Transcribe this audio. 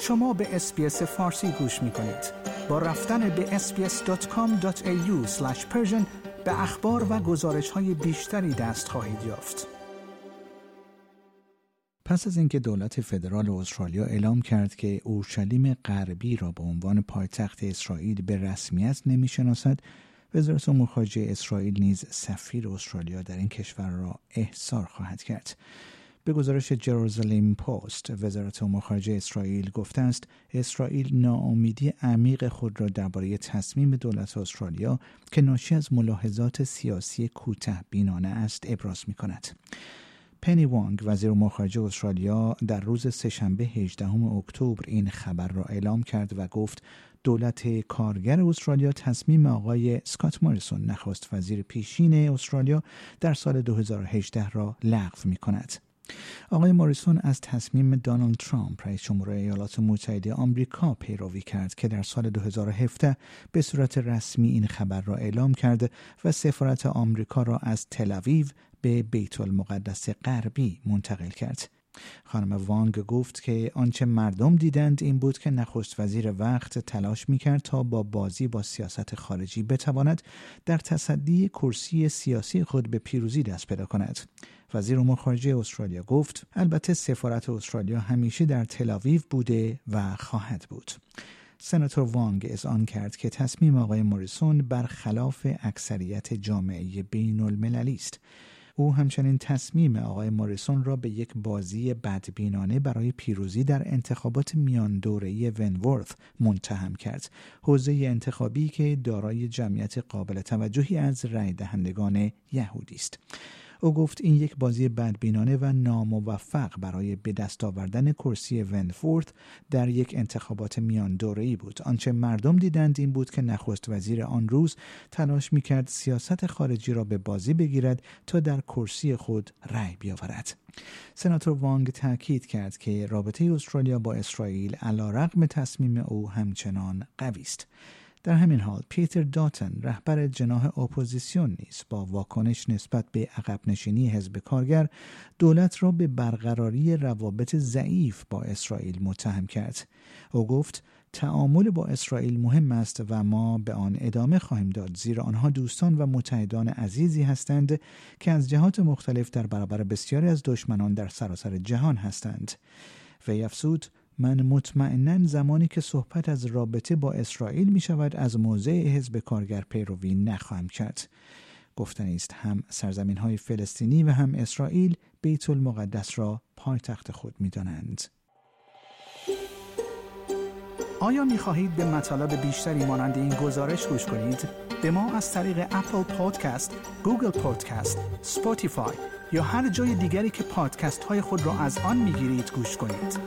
شما به اسپیس فارسی گوش می کنید. با رفتن به sbs.com.au به اخبار و گزارش های بیشتری دست خواهید یافت. پس از اینکه دولت فدرال استرالیا اعلام کرد که اورشلیم غربی را به عنوان پایتخت اسرائیل به رسمیت نمی‌شناسد وزارت امور خارجه اسرائیل نیز سفیر استرالیا در این کشور را احضار خواهد کرد به گزارش جروزالیم پست وزارت امور خارجه اسرائیل گفته است اسرائیل ناامیدی عمیق خود را درباره تصمیم دولت استرالیا که ناشی از ملاحظات سیاسی کوته بینانه است ابراز می کند. پنی وانگ وزیر امور خارجه استرالیا در روز سهشنبه 18 اکتبر این خبر را اعلام کرد و گفت دولت کارگر استرالیا تصمیم آقای سکات موریسون نخست وزیر پیشین استرالیا در سال 2018 را لغو می کند. آقای موریسون از تصمیم دونالد ترامپ رئیس جمهور ایالات متحده آمریکا پیروی کرد که در سال 2017 به صورت رسمی این خبر را اعلام کرد و سفارت آمریکا را از تل‌آویو به بیت المقدس غربی منتقل کرد. خانم وانگ گفت که آنچه مردم دیدند این بود که نخست وزیر وقت تلاش می‌کرد تا با بازی با سیاست خارجی بتواند در تصدی کرسی سیاسی خود به پیروزی دست پیدا کند. وزیر امور خارجه استرالیا گفت البته سفارت استرالیا همیشه در تلاویو بوده و خواهد بود. سناتور وانگ آن کرد که تصمیم آقای موریسون برخلاف اکثریت جامعه بین المللی است. او همچنین تصمیم آقای موریسون را به یک بازی بدبینانه برای پیروزی در انتخابات میان دوره ونورث متهم کرد. حوزه انتخابی که دارای جمعیت قابل توجهی از رای دهندگان یهودی است. او گفت این یک بازی بدبینانه و ناموفق برای به دست آوردن کرسی ونفورت در یک انتخابات میان ای بود. آنچه مردم دیدند این بود که نخست وزیر آن روز تلاش می‌کرد سیاست خارجی را به بازی بگیرد تا در کرسی خود رأی بیاورد. سناتور وانگ تاکید کرد که رابطه استرالیا با اسرائیل علیرغم تصمیم او همچنان قوی است. در همین حال پیتر داتن رهبر جناح اپوزیسیون نیز با واکنش نسبت به عقب نشینی حزب کارگر دولت را به برقراری روابط ضعیف با اسرائیل متهم کرد. او گفت تعامل با اسرائیل مهم است و ما به آن ادامه خواهیم داد. زیرا آنها دوستان و متحدان عزیزی هستند که از جهات مختلف در برابر بسیاری از دشمنان در سراسر جهان هستند. وی افزود من مطمئنا زمانی که صحبت از رابطه با اسرائیل می شود از موضع حزب کارگر پیروی نخواهم کرد گفتنی است هم سرزمین های فلسطینی و هم اسرائیل بیت المقدس را پایتخت خود می دانند. آیا می خواهید به مطالب بیشتری مانند این گزارش گوش کنید؟ به ما از طریق اپل پادکست، گوگل پادکست، Spotify یا هر جای دیگری که پادکست های خود را از آن می گیرید گوش کنید.